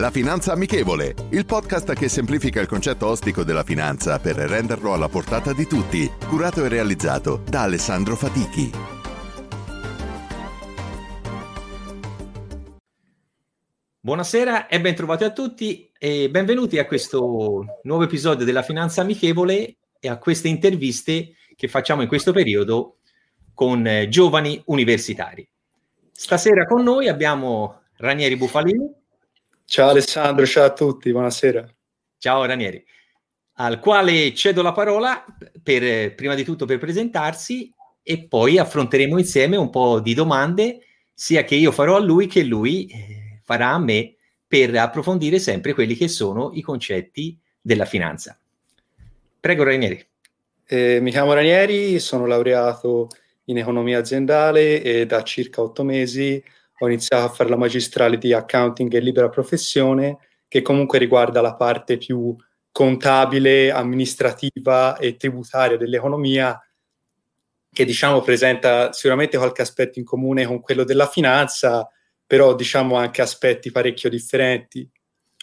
La Finanza Amichevole, il podcast che semplifica il concetto ostico della finanza per renderlo alla portata di tutti, curato e realizzato da Alessandro Fatichi. Buonasera e bentrovati a tutti e benvenuti a questo nuovo episodio della Finanza Amichevole e a queste interviste che facciamo in questo periodo con eh, giovani universitari. Stasera con noi abbiamo Ranieri Bufalini. Ciao Alessandro, ciao a tutti, buonasera. Ciao Ranieri, al quale cedo la parola per, prima di tutto per presentarsi e poi affronteremo insieme un po' di domande, sia che io farò a lui che lui eh, farà a me per approfondire sempre quelli che sono i concetti della finanza. Prego Ranieri. Eh, mi chiamo Ranieri, sono laureato in economia aziendale e da circa otto mesi ho iniziato a fare la magistrale di accounting e libera professione, che comunque riguarda la parte più contabile, amministrativa e tributaria dell'economia, che diciamo presenta sicuramente qualche aspetto in comune con quello della finanza, però diciamo anche aspetti parecchio differenti.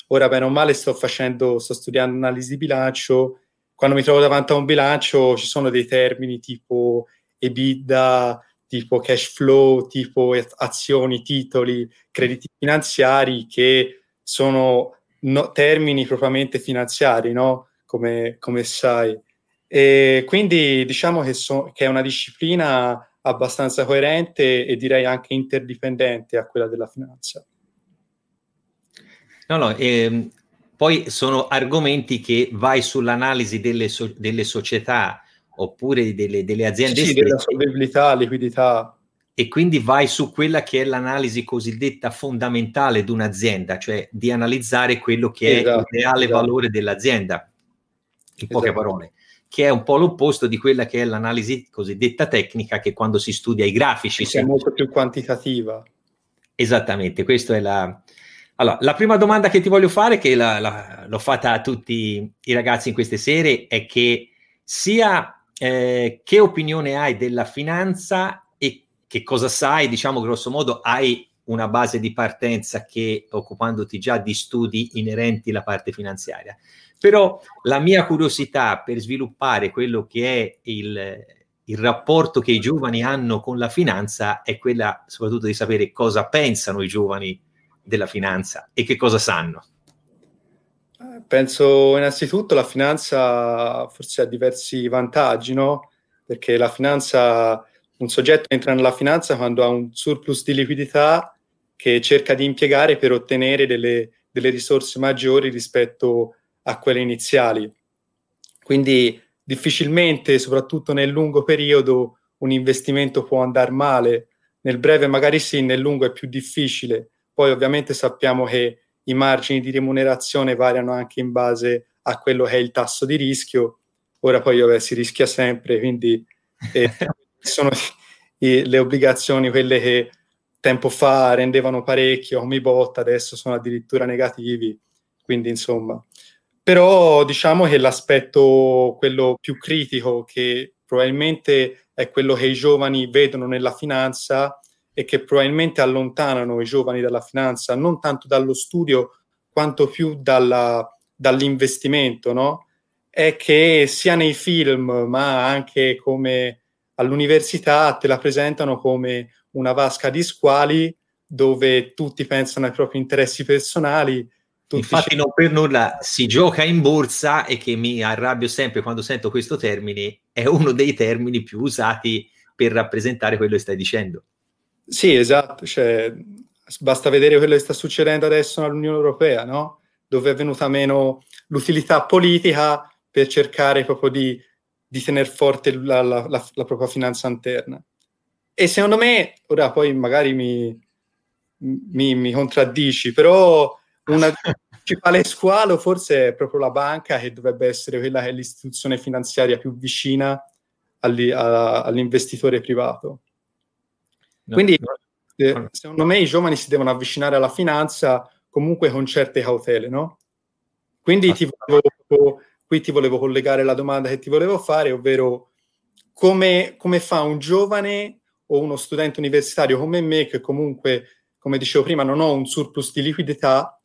Ora, bene o male, sto facendo, sto studiando analisi di bilancio. Quando mi trovo davanti a un bilancio ci sono dei termini tipo EBITDA, tipo cash flow, tipo azioni, titoli, crediti finanziari che sono no, termini propriamente finanziari, no? come, come sai. E quindi diciamo che, so, che, è una disciplina abbastanza coerente e direi anche interdipendente a quella della finanza. No, no, ehm, poi sono argomenti che vai sull'analisi delle, so- delle società oppure delle, delle aziende sì, della solvibilità, liquidità. E quindi vai su quella che è l'analisi cosiddetta fondamentale di un'azienda, cioè di analizzare quello che esatto, è il reale esatto. valore dell'azienda, in poche esatto. parole, che è un po' l'opposto di quella che è l'analisi cosiddetta tecnica, che quando si studia i grafici... Che è molto più quantitativa. Esattamente, questa è la, allora, la prima domanda che ti voglio fare, che la, la, l'ho fatta a tutti i ragazzi in queste serie, è che sia eh, che opinione hai della finanza e che cosa sai, diciamo grosso modo, hai una base di partenza che occupandoti già di studi inerenti alla parte finanziaria. Però la mia curiosità per sviluppare quello che è il, il rapporto che i giovani hanno con la finanza è quella soprattutto di sapere cosa pensano i giovani della finanza e che cosa sanno. Penso innanzitutto la finanza forse ha diversi vantaggi, no? Perché la finanza, un soggetto entra nella finanza quando ha un surplus di liquidità che cerca di impiegare per ottenere delle, delle risorse maggiori rispetto a quelle iniziali. Quindi difficilmente, soprattutto nel lungo periodo, un investimento può andare male. Nel breve magari sì, nel lungo è più difficile. Poi ovviamente sappiamo che i margini di remunerazione variano anche in base a quello che è il tasso di rischio. Ora poi vabbè, si rischia sempre, quindi eh, sono i, le obbligazioni, quelle che tempo fa rendevano parecchio come i bot, adesso sono addirittura negativi. Quindi insomma, però diciamo che l'aspetto, quello più critico, che probabilmente è quello che i giovani vedono nella finanza, e che probabilmente allontanano i giovani dalla finanza, non tanto dallo studio quanto più dalla, dall'investimento, no? È che sia nei film, ma anche come all'università te la presentano come una vasca di squali dove tutti pensano ai propri interessi personali. Infatti, non per nulla si gioca in borsa e che mi arrabbio sempre quando sento questo termine, è uno dei termini più usati per rappresentare quello che stai dicendo. Sì, esatto, cioè, basta vedere quello che sta succedendo adesso nell'Unione Europea, no? dove è venuta meno l'utilità politica per cercare proprio di, di tenere forte la, la, la, la, propria finanza interna. E secondo me, ora poi magari mi, mi, mi contraddici, però una, principale squalo forse è proprio la banca che dovrebbe essere quella che è l'istituzione finanziaria più vicina all'investitore privato. Quindi eh, secondo me i giovani si devono avvicinare alla finanza comunque con certe cautele, no? Quindi ti volevo, qui ti volevo collegare la domanda che ti volevo fare, ovvero come, come fa un giovane o uno studente universitario come me, che comunque, come dicevo prima, non ho un surplus di liquidità,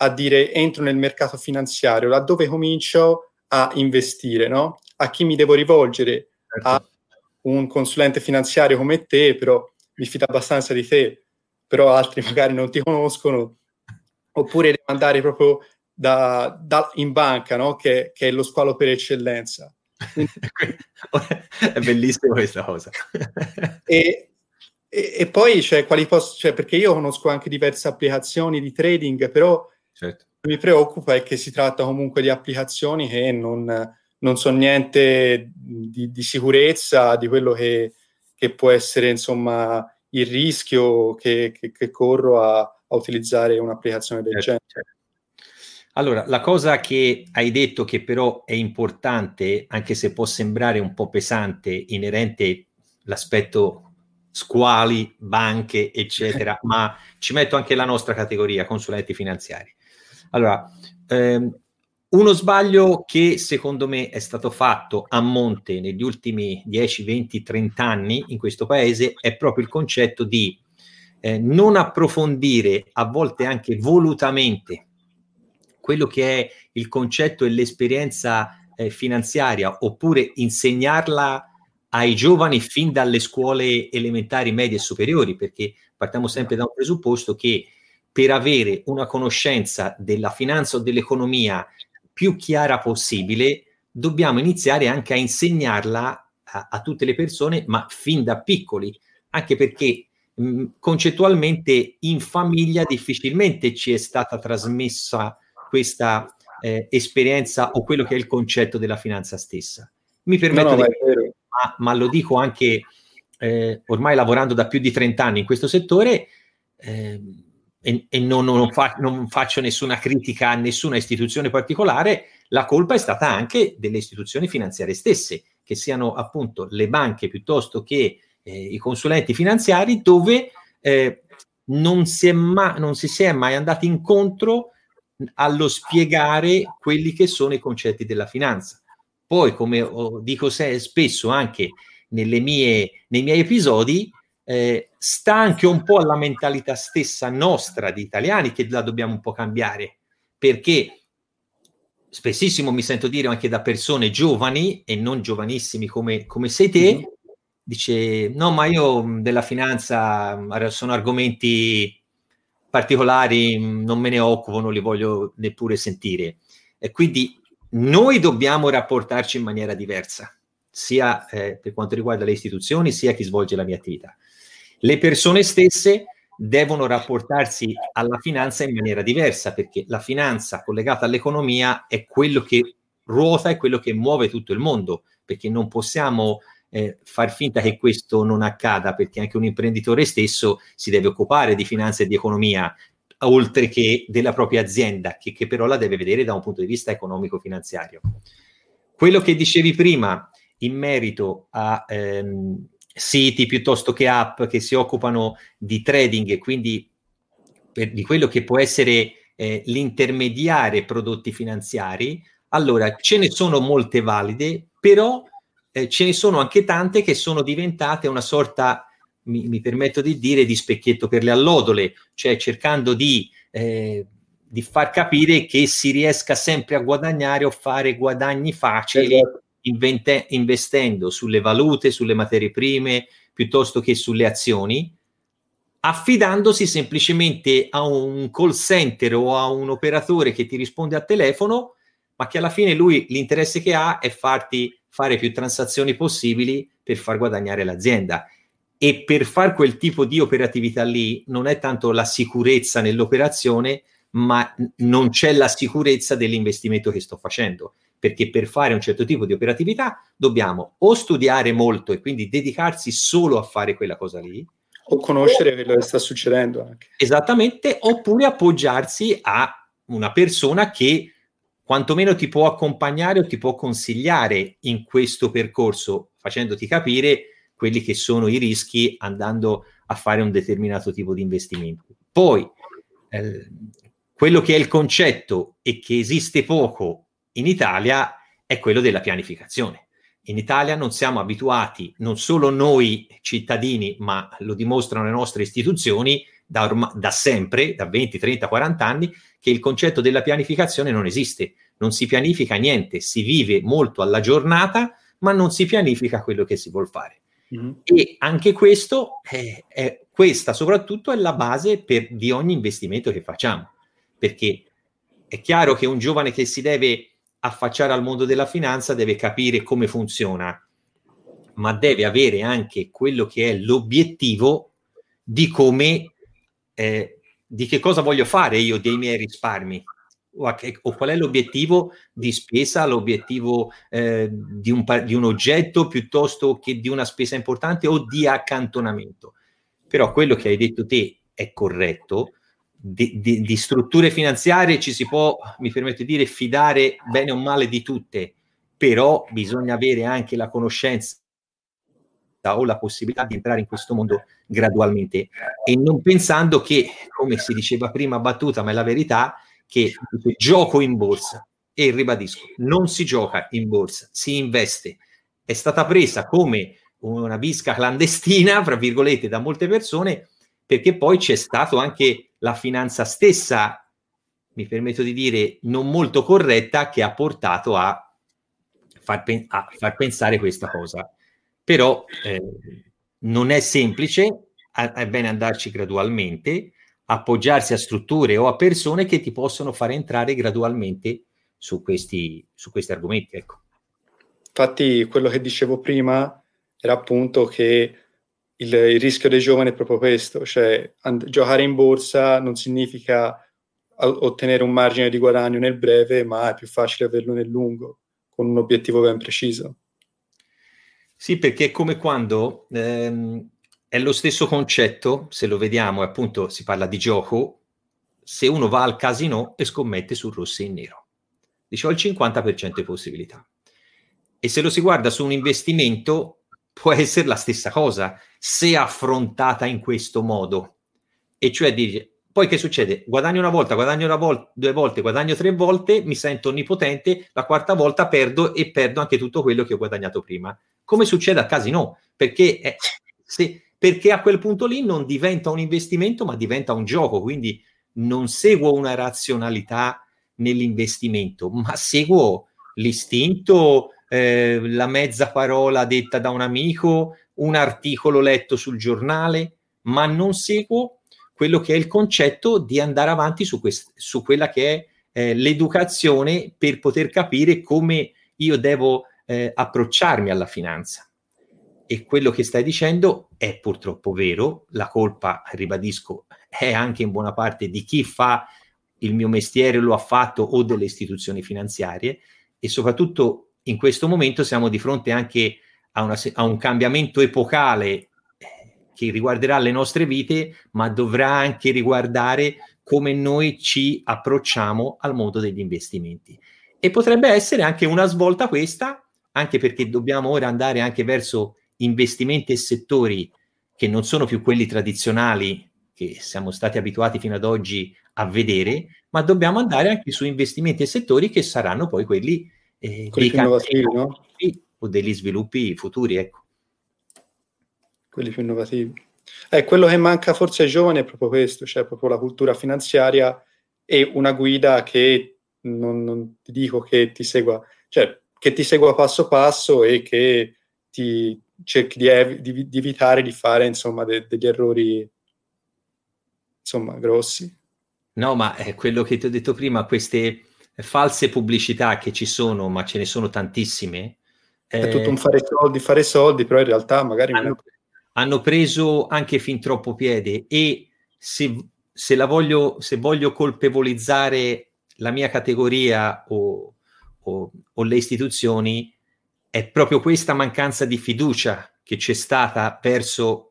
a dire entro nel mercato finanziario, da dove comincio a investire, no? A chi mi devo rivolgere? Certo. A un consulente finanziario come te, però mi fido abbastanza di te, però altri magari non ti conoscono, oppure devo andare proprio da, da, in banca, no? che, che, è lo squalo per eccellenza. è bellissima questa cosa. e, e, e, poi, cioè, quali posso, cioè, perché io conosco anche diverse applicazioni di trading, però certo. mi preoccupa è che si tratta comunque di applicazioni che non, non sono niente di, di, sicurezza, di quello che, che può essere, insomma, il rischio che, che, che corro a, a, utilizzare un'applicazione del certo, genere. Certo. Allora, la cosa che hai detto che però è importante, anche se può sembrare un po' pesante, inerente all'aspetto squali, banche, eccetera, ma ci metto anche la nostra categoria, consulenti finanziari. Allora, ehm, uno sbaglio che secondo me è stato fatto a monte negli ultimi 10, 20, 30 anni in questo paese è proprio il concetto di eh, non approfondire, a volte anche volutamente, quello che è il concetto e l'esperienza eh, finanziaria oppure insegnarla ai giovani fin dalle scuole elementari, medie e superiori, perché partiamo sempre da un presupposto che per avere una conoscenza della finanza o dell'economia più chiara possibile, dobbiamo iniziare anche a insegnarla a, a tutte le persone, ma fin da piccoli, anche perché mh, concettualmente in famiglia difficilmente ci è stata trasmessa questa eh, esperienza o quello che è il concetto della finanza stessa. Mi permetto no, no, di dire, ma, ma, lo dico anche eh, ormai lavorando da più di 30 anni in questo settore eh, e, e non, non, fa, non, faccio nessuna critica a nessuna istituzione particolare, la colpa è stata anche delle istituzioni finanziarie stesse, che siano appunto le banche piuttosto che eh, i consulenti finanziari, dove eh, non si, ma- non si, è mai andati incontro allo spiegare quelli che sono i concetti della finanza. Poi, come dico se, spesso anche mie, nei miei episodi, eh, sta anche un po' alla mentalità stessa nostra di italiani che la dobbiamo un po' cambiare, perché spessissimo mi sento dire anche da persone giovani e non giovanissimi come, come sei te, mm-hmm. dice no ma io della finanza sono argomenti particolari mm, non me ne occupo, non li voglio neppure sentire. E quindi noi dobbiamo rapportarci in maniera diversa, sia eh, per quanto riguarda le istituzioni, sia chi svolge la mia attività. Le persone stesse devono rapportarsi alla finanza in maniera diversa, perché la finanza collegata all'economia è quello che ruota e quello che muove tutto il mondo, perché non possiamo eh, far finta che questo non accada, perché anche un imprenditore stesso si deve occupare di finanza e di economia, oltre che della propria azienda, che, che però la deve vedere da un punto di vista economico-finanziario. Quello che dicevi prima in merito a ehm, siti piuttosto che app che si occupano di trading e quindi per, di quello che può essere eh, l'intermediare prodotti finanziari, allora ce ne sono molte valide, però eh, ce ne sono anche tante che sono diventate una sorta, mi, mi, permetto di dire, di specchietto per le allodole, cioè cercando di, eh, di, far capire che si riesca sempre a guadagnare o fare guadagni facili esatto. Invente, investendo sulle valute, sulle materie prime, piuttosto che sulle azioni, affidandosi semplicemente a un call center o a un operatore che ti risponde al telefono, ma che alla fine lui l'interesse che ha è farti fare più transazioni possibili per far guadagnare l'azienda. E per fare quel tipo di operatività lì non è tanto la sicurezza nell'operazione, ma non c'è la sicurezza dell'investimento che sto facendo. Perché per fare un certo tipo di operatività dobbiamo o studiare molto e quindi dedicarsi solo a fare quella cosa lì, o conoscere quello che sta succedendo anche. Esattamente, oppure appoggiarsi a una persona che quantomeno ti può accompagnare o ti può consigliare in questo percorso, facendoti capire quelli che sono i rischi andando a fare un determinato tipo di investimento. Poi, eh, quello che è il concetto e che esiste poco in Italia è quello della pianificazione. In Italia non siamo abituati, non solo noi cittadini, ma lo dimostrano le nostre istituzioni da, orma- da sempre, da 20, 30, 40 anni, che il concetto della pianificazione non esiste. Non si pianifica niente, si vive molto alla giornata, ma non si pianifica quello che si vuole fare. Mm-hmm. E anche questo, è, è, questa soprattutto è la base per, di ogni investimento che facciamo, perché è chiaro che un giovane che si deve affacciare al mondo della finanza deve capire come funziona, ma deve avere anche quello che è l'obiettivo di come, eh, di che cosa voglio fare io dei miei risparmi o, che, o qual è l'obiettivo di spesa, l'obiettivo eh, di, un, di un oggetto piuttosto che di una spesa importante o di accantonamento. Però quello che hai detto te è corretto, di, di, di, strutture finanziarie ci si può, mi permetto di dire, fidare bene o male di tutte, però bisogna avere anche la conoscenza o la possibilità di entrare in questo mondo gradualmente e non pensando che, come si diceva prima battuta, ma è la verità, che gioco in borsa e ribadisco, non si gioca in borsa, si investe. È stata presa come una bisca clandestina, fra virgolette, da molte persone, perché poi c'è stato anche la finanza stessa, mi permetto di dire, non molto corretta, che ha portato a far, pen- a far pensare questa cosa. Però eh, non è semplice, è bene andarci gradualmente, appoggiarsi a strutture o a persone che ti possono fare entrare gradualmente su questi, su questi argomenti. Ecco. Infatti, quello che dicevo prima era appunto che il, il rischio dei giovani è proprio questo, cioè and- giocare in borsa non significa ottenere un margine di guadagno nel breve, ma è più facile averlo nel lungo, con un obiettivo ben preciso. Sì, perché è come quando ehm, è lo stesso concetto, se lo vediamo, appunto si parla di gioco, se uno va al casino e scommette sul rosso e in nero. Dice ho il 50% di possibilità. E se lo si guarda su un investimento, può essere la stessa cosa, se affrontata in questo modo. E cioè dice, poi che succede? Guadagno una volta, guadagno una volta, due volte, guadagno tre volte, mi sento onnipotente, la quarta volta perdo e perdo anche tutto quello che ho guadagnato prima. Come succede al casino? Perché eh, se, perché a quel punto lì non diventa un investimento, ma diventa un gioco, quindi non seguo una razionalità nell'investimento, ma seguo l'istinto, eh, la mezza parola detta da un amico, un articolo letto sul giornale, ma non seguo quello che è il concetto di andare avanti su, quest- su quella che è eh, l'educazione per poter capire come io devo eh, approcciarmi alla finanza. E quello che stai dicendo è purtroppo vero, la colpa, ribadisco, è anche in buona parte di chi fa il mio mestiere, lo ha fatto o delle istituzioni finanziarie e soprattutto in questo momento siamo di fronte anche a, una, a un cambiamento epocale eh, che riguarderà le nostre vite, ma dovrà anche riguardare come noi ci approcciamo al mondo degli investimenti. E potrebbe essere anche una svolta questa, anche perché dobbiamo ora andare anche verso investimenti e settori che non sono più quelli tradizionali che siamo stati abituati fino ad oggi a vedere, ma dobbiamo andare anche su investimenti e settori che saranno poi quelli, eh, quelli più innovativi no? o degli sviluppi futuri. Ecco. Quelli più innovativi. Eh, quello che manca forse ai giovani è proprio questo, cioè proprio la cultura finanziaria e una guida che non, non ti dico che ti segua, cioè che ti segua passo passo e che ti, cerchi di, ev- di, di, evitare di fare insomma de- degli errori insomma grossi. No, ma è quello che ti ho detto prima, queste false pubblicità che ci sono, ma ce ne sono tantissime. È eh, tutto un fare soldi, fare soldi, però in realtà magari... Hanno, hanno preso anche fin troppo piede e se, se, la voglio, se voglio colpevolizzare la mia categoria o, o, o le istituzioni, è proprio questa mancanza di fiducia che c'è stata verso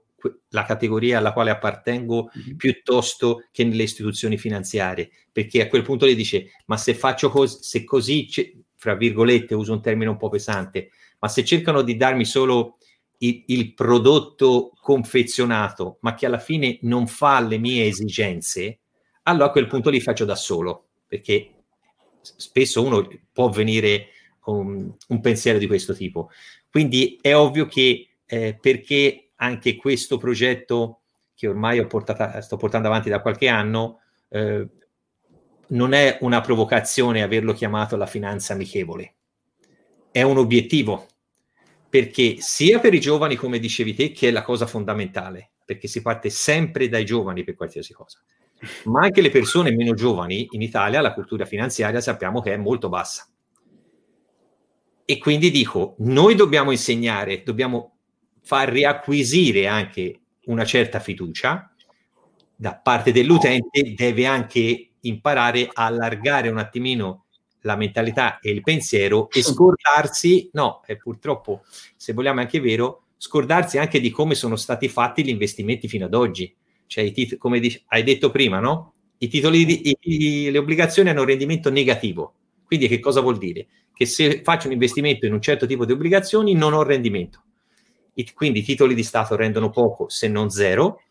la categoria alla quale appartengo mm-hmm. piuttosto che nelle istituzioni finanziarie, perché a quel punto le dice, ma se faccio cos- se così, fra virgolette, uso un termine un po' pesante, ma se cercano di darmi solo il, il prodotto confezionato, ma che alla fine non fa le mie esigenze, allora a quel punto li faccio da solo, perché spesso uno può venire un, un pensiero di questo tipo. Quindi è ovvio che eh, perché anche questo progetto che ormai portata, sto portando avanti da qualche anno, eh, non è una provocazione averlo chiamato la finanza amichevole, è un obiettivo, perché sia per i giovani, come dicevi te, che è la cosa fondamentale, perché si parte sempre dai giovani per qualsiasi cosa, ma anche le persone meno giovani in Italia, la cultura finanziaria sappiamo che è molto bassa. E quindi dico, noi dobbiamo insegnare, dobbiamo far riacquisire anche una certa fiducia da parte dell'utente, deve anche imparare a allargare un attimino la mentalità e il pensiero e scordarsi, no, e purtroppo se vogliamo è anche vero, scordarsi anche di come sono stati fatti gli investimenti fino ad oggi. Cioè, tit- come dic- hai detto prima, no? I titoli, di, i, le obbligazioni hanno un rendimento negativo. Quindi che cosa vuol dire? che se faccio un investimento in un certo tipo di obbligazioni non ho rendimento. Quindi i titoli di Stato rendono poco, se non zero.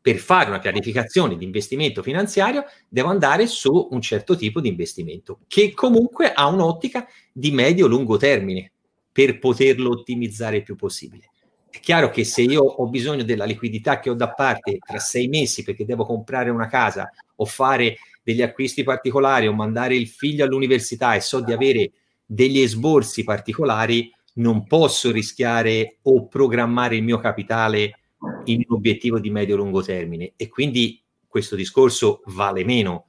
Per fare una pianificazione di investimento finanziario devo andare su un certo tipo di investimento, che comunque ha un'ottica di medio-lungo termine per poterlo ottimizzare il più possibile. È chiaro che se io ho bisogno della liquidità che ho da parte tra sei mesi perché devo comprare una casa o fare degli acquisti particolari o mandare il figlio all'università e so di avere degli esborsi particolari, non posso rischiare o programmare il mio capitale in un obiettivo di medio-lungo termine e quindi questo discorso vale meno.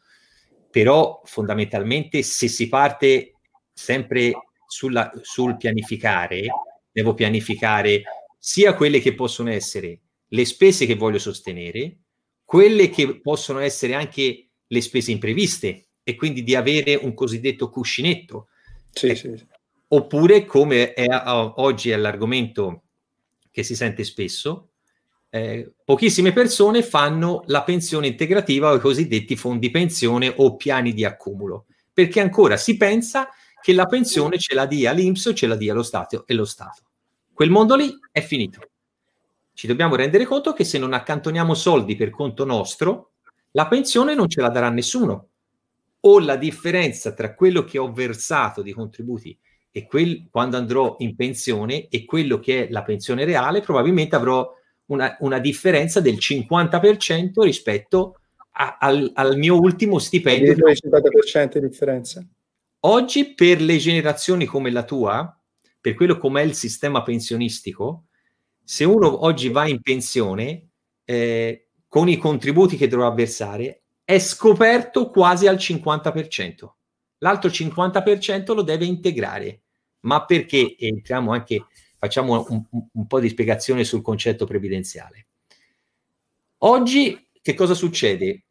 Però fondamentalmente se si parte sempre sulla, sul pianificare, devo pianificare sia quelle che possono essere le spese che voglio sostenere, quelle che possono essere anche le spese impreviste e quindi di avere un cosiddetto cuscinetto. Sì, eh, sì. Oppure, come è, oggi è l'argomento che si sente spesso, eh, pochissime persone fanno la pensione integrativa o i cosiddetti fondi pensione o piani di accumulo, perché ancora si pensa che la pensione ce la dia l'Inps o ce la dia lo Stato e lo Stato. Quel mondo lì è finito. Ci dobbiamo rendere conto che se non accantoniamo soldi per conto nostro, la pensione non ce la darà nessuno. O la differenza tra quello che ho versato di contributi e quel, quando andrò in pensione e quello che è la pensione reale, probabilmente avrò una, una differenza del 50% rispetto a, al, al, mio ultimo stipendio. Il 50% di differenza. Oggi per le generazioni come la tua, per quello com'è il sistema pensionistico, se uno oggi va in pensione, eh, con i contributi che dovrà versare, è scoperto quasi al 50%. L'altro 50% lo deve integrare. Ma perché? entriamo anche, facciamo un, un po' di spiegazione sul concetto previdenziale. Oggi che cosa succede?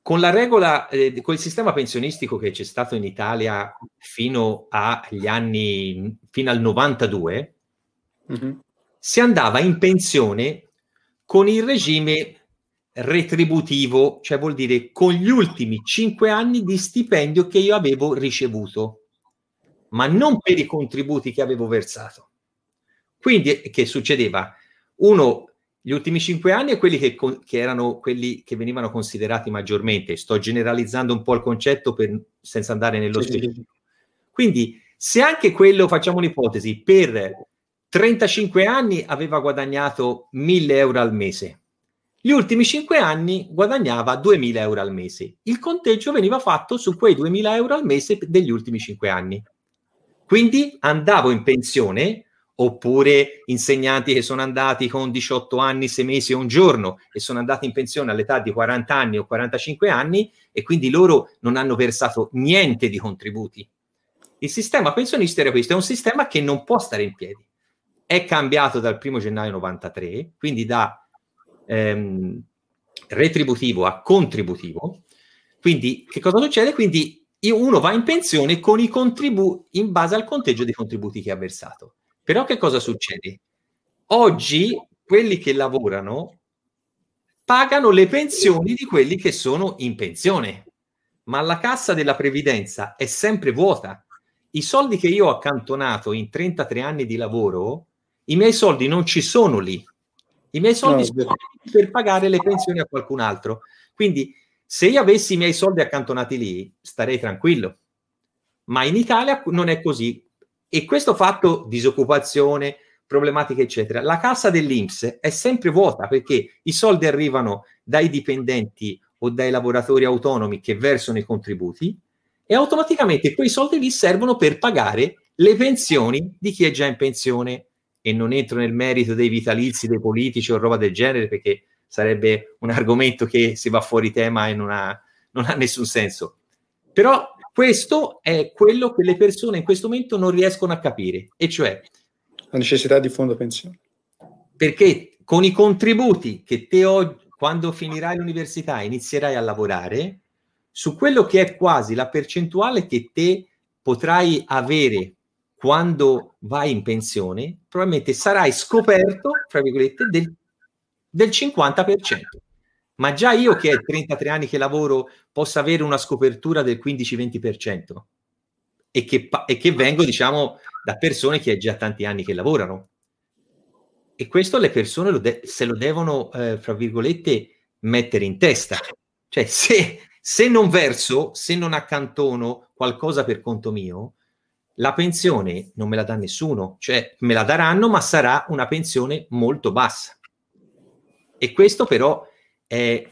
Con la regola, eh, con il sistema pensionistico che c'è stato in Italia fino agli anni, fino al 92, mm-hmm. si andava in pensione con il regime retributivo, cioè vuol dire con gli ultimi cinque anni di stipendio che io avevo ricevuto, ma non per i contributi che avevo versato. Quindi che succedeva? Uno, gli ultimi cinque anni e quelli che, che, erano quelli che venivano considerati maggiormente. Sto generalizzando un po' il concetto per, senza andare nello sì, specifico. Quindi se anche quello, facciamo un'ipotesi, per 35 anni aveva guadagnato 1000 euro al mese, gli ultimi cinque anni guadagnava 2.000 euro al mese. Il conteggio veniva fatto su quei 2.000 euro al mese degli ultimi cinque anni. Quindi andavo in pensione, oppure insegnanti che sono andati con 18 anni, 6 mesi e un giorno e sono andati in pensione all'età di 40 anni o 45 anni e quindi loro non hanno versato niente di contributi. Il sistema pensionistico era questo, è un sistema che non può stare in piedi. È cambiato dal 1 gennaio 93, quindi da ehm, retributivo a contributivo. Quindi che cosa succede? Quindi uno va in pensione con i contributi in base al conteggio dei contributi che ha versato. Però che cosa succede? Oggi quelli che lavorano pagano le pensioni di quelli che sono in pensione, ma la cassa della previdenza è sempre vuota. I soldi che io ho accantonato in 33 anni di lavoro, i miei soldi non ci sono lì. I miei soldi no, sono per pagare le pensioni a qualcun altro. Quindi, se io avessi i miei soldi accantonati lì, starei tranquillo. Ma in Italia non è così. E questo fatto, disoccupazione, problematiche, eccetera. La cassa dell'Inps è sempre vuota perché i soldi arrivano dai dipendenti o dai lavoratori autonomi che versano i contributi e automaticamente quei soldi lì servono per pagare le pensioni di chi è già in pensione. E non entro nel merito dei vitalizi dei politici o roba del genere perché sarebbe un argomento che si va fuori tema e non ha, non ha nessun senso. Però questo è quello che le persone in questo momento non riescono a capire, e cioè la necessità di fondo pensione. Perché con i contributi che te oggi, quando finirai l'università, inizierai a lavorare, su quello che è quasi la percentuale che te potrai avere quando vai in pensione, probabilmente sarai scoperto, tra virgolette, del, del 50%. Ma già io che è 33 anni che lavoro posso avere una scopertura del 15-20% e che, e che vengo, diciamo, da persone che è già tanti anni che lavorano. E questo le persone lo de- se lo devono, eh, fra virgolette, mettere in testa. Cioè, se, se non verso, se non accantono qualcosa per conto mio, la pensione non me la dà nessuno, cioè me la daranno, ma sarà una pensione molto bassa. E questo però è,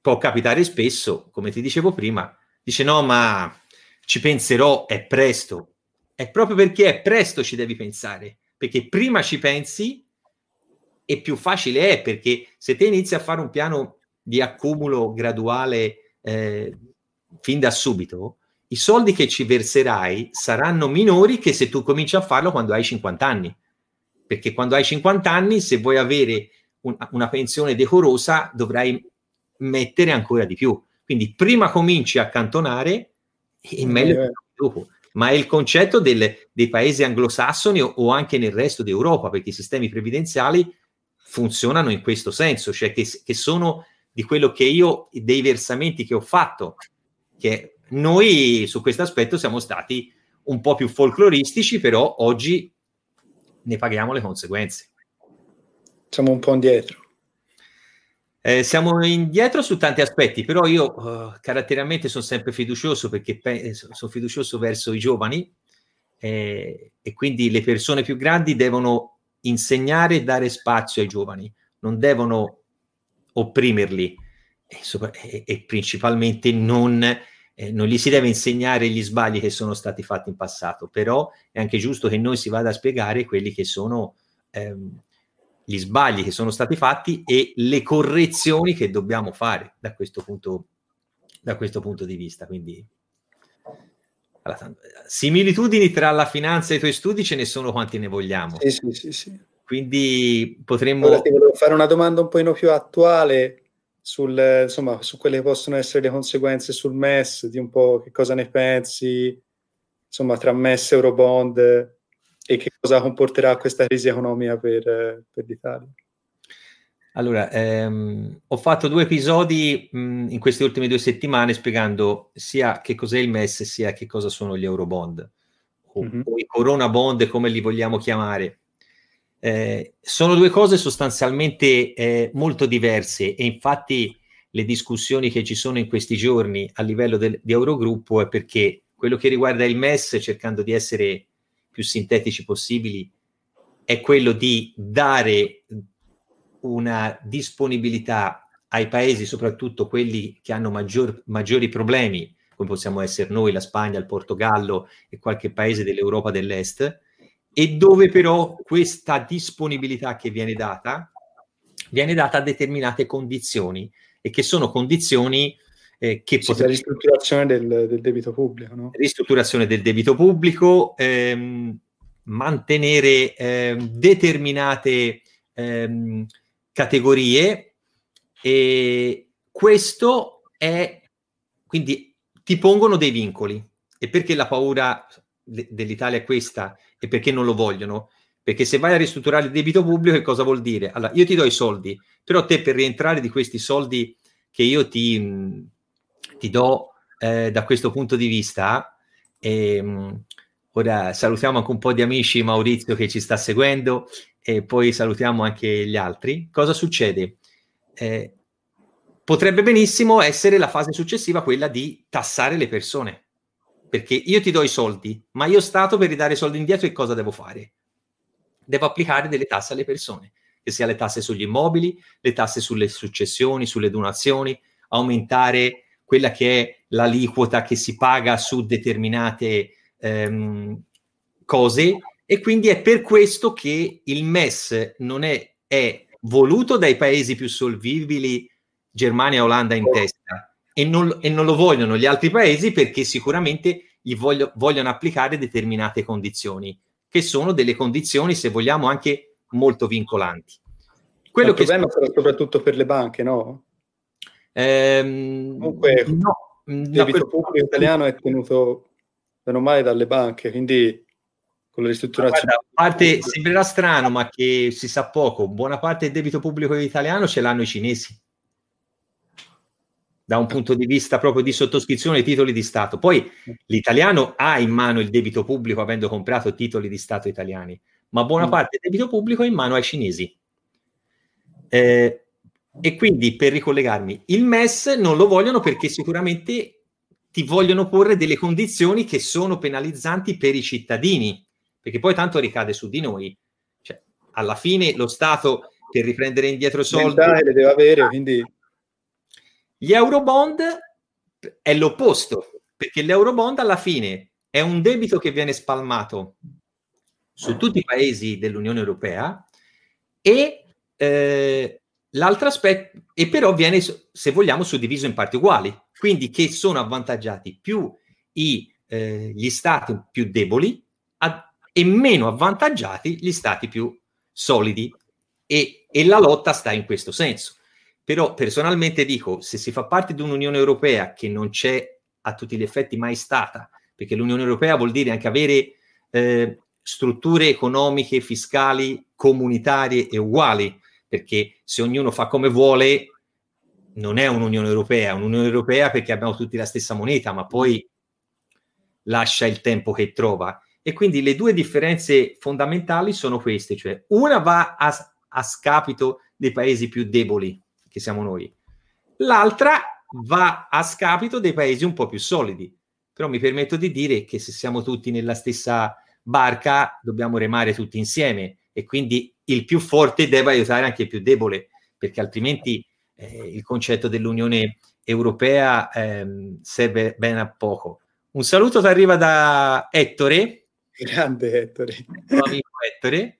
può capitare spesso, come ti dicevo prima, dice no, ma ci penserò, è presto. È proprio perché è presto ci devi pensare, perché prima ci pensi e più facile è, perché se te inizi a fare un piano di accumulo graduale eh, fin da subito, i soldi che ci verserai saranno minori che se tu cominci a farlo quando hai 50 anni. Perché quando hai 50 anni, se vuoi avere un, una pensione decorosa, dovrai mettere ancora di più. Quindi prima cominci a accantonare e meglio eh, dopo ma è il concetto del, dei paesi anglosassoni o, o, anche nel resto d'Europa, perché i sistemi previdenziali funzionano in questo senso, cioè che, che sono di quello che io, dei versamenti che ho fatto, che noi su questo aspetto siamo stati un po' più folcloristici, però oggi ne paghiamo le conseguenze. Siamo un po' indietro. Eh, siamo indietro su tanti aspetti, però io uh, caratterialmente sono sempre fiducioso perché pe- eh, sono fiducioso verso i giovani eh, e quindi le persone più grandi devono insegnare e dare spazio ai giovani, non devono opprimerli e, sopra- e-, e principalmente non, eh, non, gli si deve insegnare gli sbagli che sono stati fatti in passato, però è anche giusto che noi si vada a spiegare quelli che sono... Ehm, gli sbagli che sono stati fatti e le correzioni che dobbiamo fare da questo punto, da questo punto di vista. Quindi, allora, similitudini tra la finanza e i tuoi studi ce ne sono quanti ne vogliamo. Sì, sì, sì. sì. Quindi potremmo... Allora, ti volevo fare una domanda un po' più attuale sul, insomma, su quelle che possono essere le conseguenze sul MES, di un po' che cosa ne pensi, insomma, tra MES e Eurobond e che cosa comporterà questa crisi economica per, per l'Italia? Allora, ehm, ho fatto due episodi mh, in queste ultime due settimane spiegando sia che cos'è il MES sia che cosa sono gli Eurobond o, mm-hmm. o i Corona Bond come li vogliamo chiamare. Eh, sono due cose sostanzialmente eh, molto diverse e infatti le discussioni che ci sono in questi giorni a livello del, di Eurogruppo è perché quello che riguarda il MES, cercando di essere più sintetici possibili, è quello di dare una disponibilità ai paesi, soprattutto quelli che hanno maggior, maggiori problemi, come possiamo essere noi, la Spagna, il Portogallo e qualche paese dell'Europa dell'Est, e dove però questa disponibilità che viene data viene data a determinate condizioni e che sono condizioni eh, che sì, potrebbe... ristrutturazione del, del, debito pubblico, no? Ristrutturazione del debito pubblico, ehm, mantenere ehm, determinate ehm, categorie e questo è quindi ti pongono dei vincoli e perché la paura de- dell'Italia è questa e perché non lo vogliono Perché se vai a ristrutturare il debito pubblico, che cosa vuol dire? Allora, io ti do i soldi, però te per rientrare di questi soldi che io ti, ti do eh, da questo punto di vista, ehm, ora salutiamo anche un po' di amici, Maurizio che ci sta seguendo, e poi salutiamo anche gli altri. Cosa succede? Eh, potrebbe benissimo essere la fase successiva quella di tassare le persone. Perché io ti do i soldi, ma io Stato per ridare i soldi indietro che cosa devo fare? devo applicare delle tasse alle persone, che sia le tasse sugli immobili, le tasse sulle successioni, sulle donazioni, aumentare quella che è l'aliquota che si paga su determinate ehm, cose e quindi è per questo che il MES non è, è voluto dai paesi più solvibili, Germania e Olanda in testa, e non, e non, lo vogliono gli altri paesi perché sicuramente gli voglio, vogliono applicare determinate condizioni che sono delle condizioni, se vogliamo, anche molto vincolanti. Quello il problema che... sarà soprattutto per le banche, no? Ehm, Comunque, no, il debito no, pubblico italiano è tenuto meno male dalle banche, quindi con la ristrutturazione. Guarda, parte, sembrerà strano, ma che si sa poco, buona parte del debito pubblico italiano ce l'hanno i cinesi da un punto di vista proprio di sottoscrizione dei titoli di Stato. Poi l'italiano ha in mano il debito pubblico avendo comprato titoli di Stato italiani, ma buona mm. parte del debito pubblico è in mano ai cinesi. Eh, e quindi per ricollegarmi, il MES non lo vogliono perché sicuramente ti vogliono porre delle condizioni che sono penalizzanti per i cittadini, perché poi tanto ricade su di noi. Cioè, alla fine lo Stato per riprendere indietro soldi... Le deve avere, quindi gli Eurobond è l'opposto, perché l'Eurobond alla fine è un debito che viene spalmato su tutti i paesi dell'Unione Europea e eh, l'altro aspetto, e però viene, se vogliamo, suddiviso in parti uguali, quindi che sono avvantaggiati? Più i, eh, gli stati più deboli a, e meno avvantaggiati gli stati più solidi. E, e la lotta sta in questo senso. Però personalmente dico, se si fa parte di un'Unione Europea che non c'è a tutti gli effetti mai stata, perché l'Unione Europea vuol dire anche avere eh, strutture economiche, fiscali, comunitarie e uguali, perché se ognuno fa come vuole, non è un'Unione Europea, è un'Unione Europea perché abbiamo tutti la stessa moneta, ma poi lascia il tempo che trova. E quindi le due differenze fondamentali sono queste, cioè una va a, a scapito dei paesi più deboli, che siamo noi. L'altra va a scapito dei paesi un po' più solidi. Però mi permetto di dire che se siamo tutti nella stessa barca, dobbiamo remare tutti insieme e quindi il più forte deve aiutare anche il più debole, perché altrimenti eh, il concetto dell'Unione Europea eh, serve ben a poco. Un saluto ti arriva da Ettore. Grande Ettore. amico Ettore.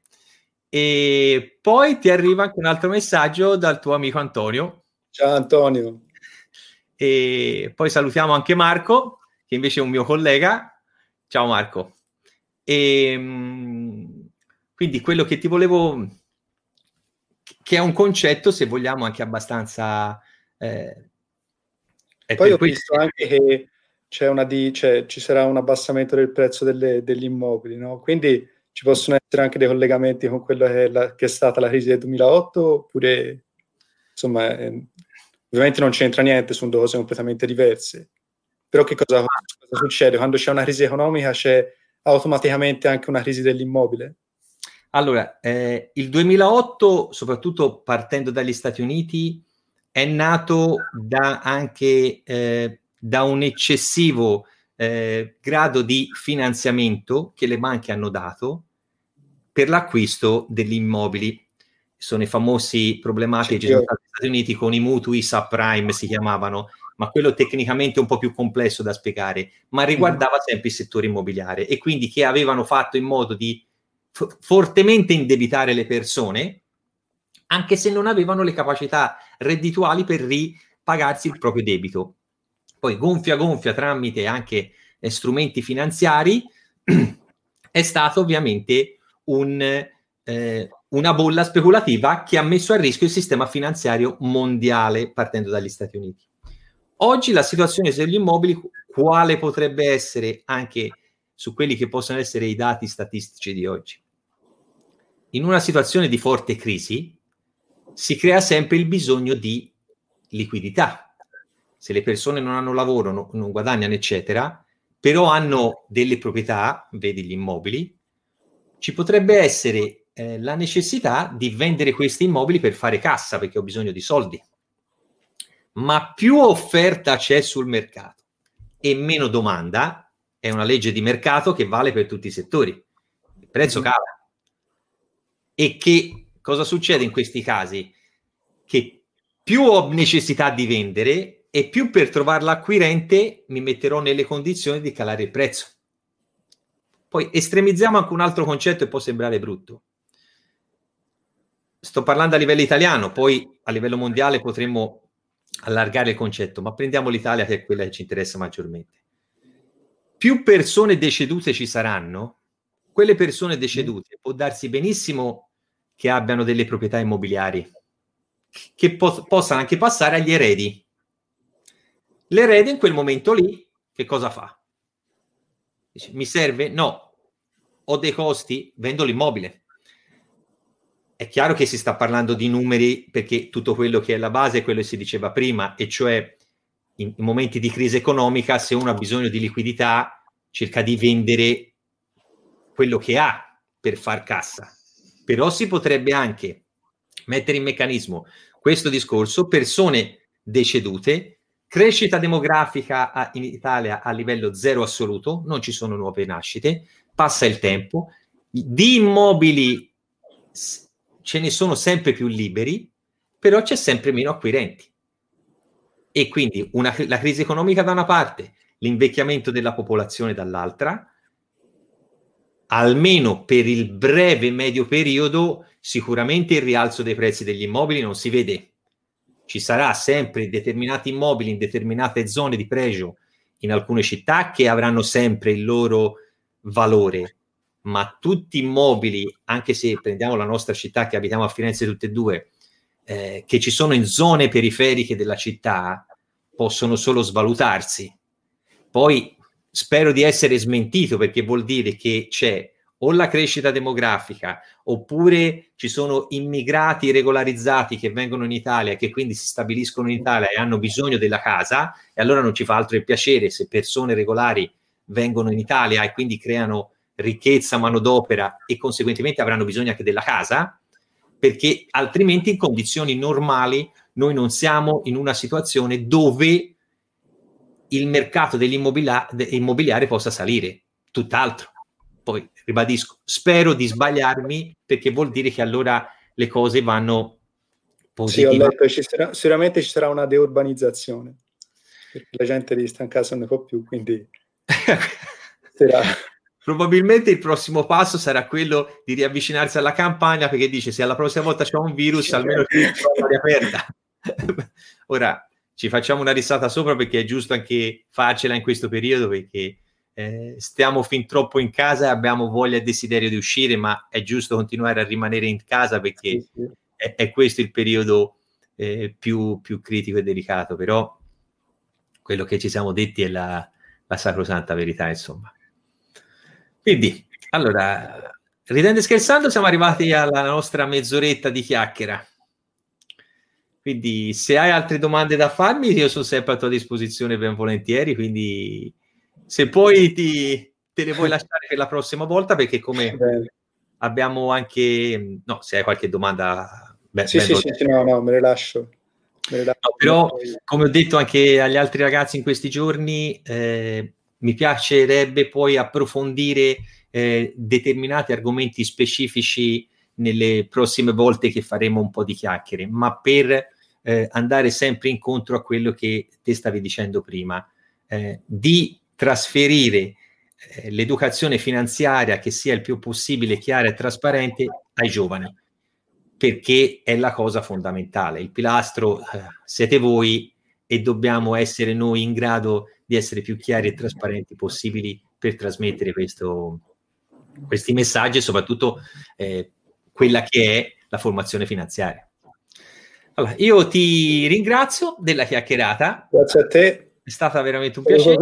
E poi ti arriva anche un altro messaggio dal tuo amico Antonio. Ciao Antonio. E poi salutiamo anche Marco, che invece è un mio collega. Ciao Marco. E, ehm, quindi quello che ti volevo, che è un concetto, se vogliamo, anche abbastanza... Eh, poi ho visto anche che c'è una di, cioè, ci sarà un abbassamento del prezzo delle, degli immobili, no? Quindi ci possono essere anche dei collegamenti con quello che è, la, che è stata la crisi del 2008 oppure insomma eh, ovviamente non c'entra niente sono due cose completamente diverse. Però che cosa, cosa succede? Quando c'è una crisi economica c'è automaticamente anche una crisi dell'immobile? Allora eh, il 2008 soprattutto partendo dagli Stati Uniti è nato da anche eh, da un eccessivo eh, grado di finanziamento che le banche hanno dato per l'acquisto degli immobili. Sono i famosi problematici negli Stati Uniti con i mutui subprime si chiamavano, ma quello tecnicamente è un po' più complesso da spiegare, ma riguardava sempre il settore immobiliare e quindi che avevano fatto in modo di f- fortemente indebitare le persone, anche se non avevano le capacità reddituali per ripagarsi il proprio debito. Poi gonfia gonfia tramite anche eh, strumenti finanziari è stato ovviamente un, eh, una bolla speculativa che ha messo a rischio il sistema finanziario mondiale partendo dagli Stati Uniti. Oggi la situazione sugli immobili, quale potrebbe essere anche su quelli che possono essere i dati statistici di oggi? in una situazione di forte crisi si crea sempre il bisogno di liquidità. Se le persone non hanno lavoro, no, non guadagnano, eccetera, però hanno delle proprietà, vedi gli immobili, ci potrebbe essere eh, la necessità di vendere questi immobili per fare cassa perché ho bisogno di soldi. Ma più offerta c'è sul mercato e meno domanda, è una legge di mercato che vale per tutti i settori. Il prezzo mm-hmm. cala. E che cosa succede in questi casi? Che più ho necessità di vendere e più per trovare l'acquirente mi metterò nelle condizioni di calare il prezzo. Poi estremizziamo anche un altro concetto e può sembrare brutto. Sto parlando a livello italiano, poi a livello mondiale potremmo allargare il concetto, ma prendiamo l'Italia che è quella che ci interessa maggiormente. Più persone decedute ci saranno, quelle persone decedute può darsi benissimo che abbiano delle proprietà immobiliari che po- possano anche passare agli eredi. L'erede in quel momento lì che cosa fa? Dice, mi serve? No. Ho dei costi? Vendo l'immobile. È chiaro che si sta parlando di numeri perché tutto quello che è la base è quello che si diceva prima, e cioè in, momenti di crisi economica, se uno ha bisogno di liquidità, cerca di vendere quello che ha per far cassa. Però si potrebbe anche mettere in meccanismo questo discorso, persone decedute, crescita demografica in Italia a livello zero assoluto, non ci sono nuove nascite, passa il tempo, di immobili ce ne sono sempre più liberi, però c'è sempre meno acquirenti. E quindi una, la crisi economica da una parte, l'invecchiamento della popolazione dall'altra, almeno per il breve medio periodo, sicuramente il rialzo dei prezzi degli immobili non si vede. Ci sarà sempre determinati immobili in determinate zone di pregio in alcune città che avranno sempre il loro valore, ma tutti immobili, anche se prendiamo la nostra città che abitiamo a Firenze tutte e due, eh, che ci sono in zone periferiche della città, possono solo svalutarsi. Poi spero di essere smentito perché vuol dire che c'è o la crescita demografica oppure ci sono immigrati regolarizzati che vengono in Italia e che quindi si stabiliscono in Italia e hanno bisogno della casa e allora non ci fa altro che piacere se persone regolari vengono in Italia e quindi creano ricchezza, manodopera e conseguentemente avranno bisogno anche della casa perché altrimenti in condizioni normali noi non siamo in una situazione dove il mercato dell'immobiliare possa salire, tutt'altro. Poi ribadisco, spero di sbagliarmi perché vuol dire che allora le cose vanno positivamente. Sì, ci sicuramente ci sarà una deurbanizzazione, perché la gente lì sta in casa non ne può più, quindi sarà... Probabilmente il prossimo passo sarà quello di riavvicinarsi alla campagna perché dice se alla prossima volta c'è un virus almeno c'è l'aria aperta. Ora ci facciamo una risata sopra perché è giusto anche farcela in questo periodo perché eh, stiamo fin troppo in casa e abbiamo voglia e desiderio di uscire, ma è giusto continuare a rimanere in casa perché sì, sì. È, è, questo il periodo eh, più, più, critico e delicato, però quello che ci siamo detti è la, la sacrosanta verità, insomma. Quindi, allora, ridendo e scherzando, siamo arrivati alla nostra mezz'oretta di chiacchiera. Quindi, se hai altre domande da farmi, io sono sempre a tua disposizione ben volentieri, quindi se poi ti, te le vuoi lasciare per la prossima volta, perché come abbiamo anche, no, se hai qualche domanda, beh, sì, sì, sì, sì, no, no, me le lascio. Me le lascio. No, però, come ho detto anche agli altri ragazzi in questi giorni, eh, mi piacerebbe poi approfondire eh, determinati argomenti specifici nelle prossime volte che faremo un po' di chiacchiere, ma per eh, andare sempre incontro a quello che te stavi dicendo prima, eh, di trasferire eh, l'educazione finanziaria che sia il più possibile chiara e trasparente ai giovani, perché è la cosa fondamentale. Il pilastro eh, siete voi e dobbiamo essere noi in grado di essere più chiari e trasparenti possibili per trasmettere questo, questi messaggi e soprattutto eh, quella che è la formazione finanziaria. Allora, io ti ringrazio della chiacchierata. Grazie a te. È stata veramente un piacere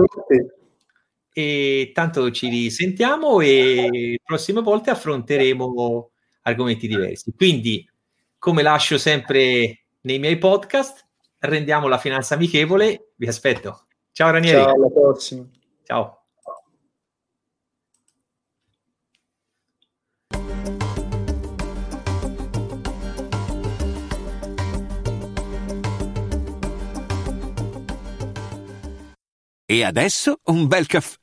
e tanto ci risentiamo e prossime volte affronteremo argomenti diversi. Quindi, come lascio sempre nei miei podcast, rendiamo la finanza amichevole. Vi aspetto. Ciao Ranieri. Ciao, alla prossima. Ciao. E adesso un bel caffè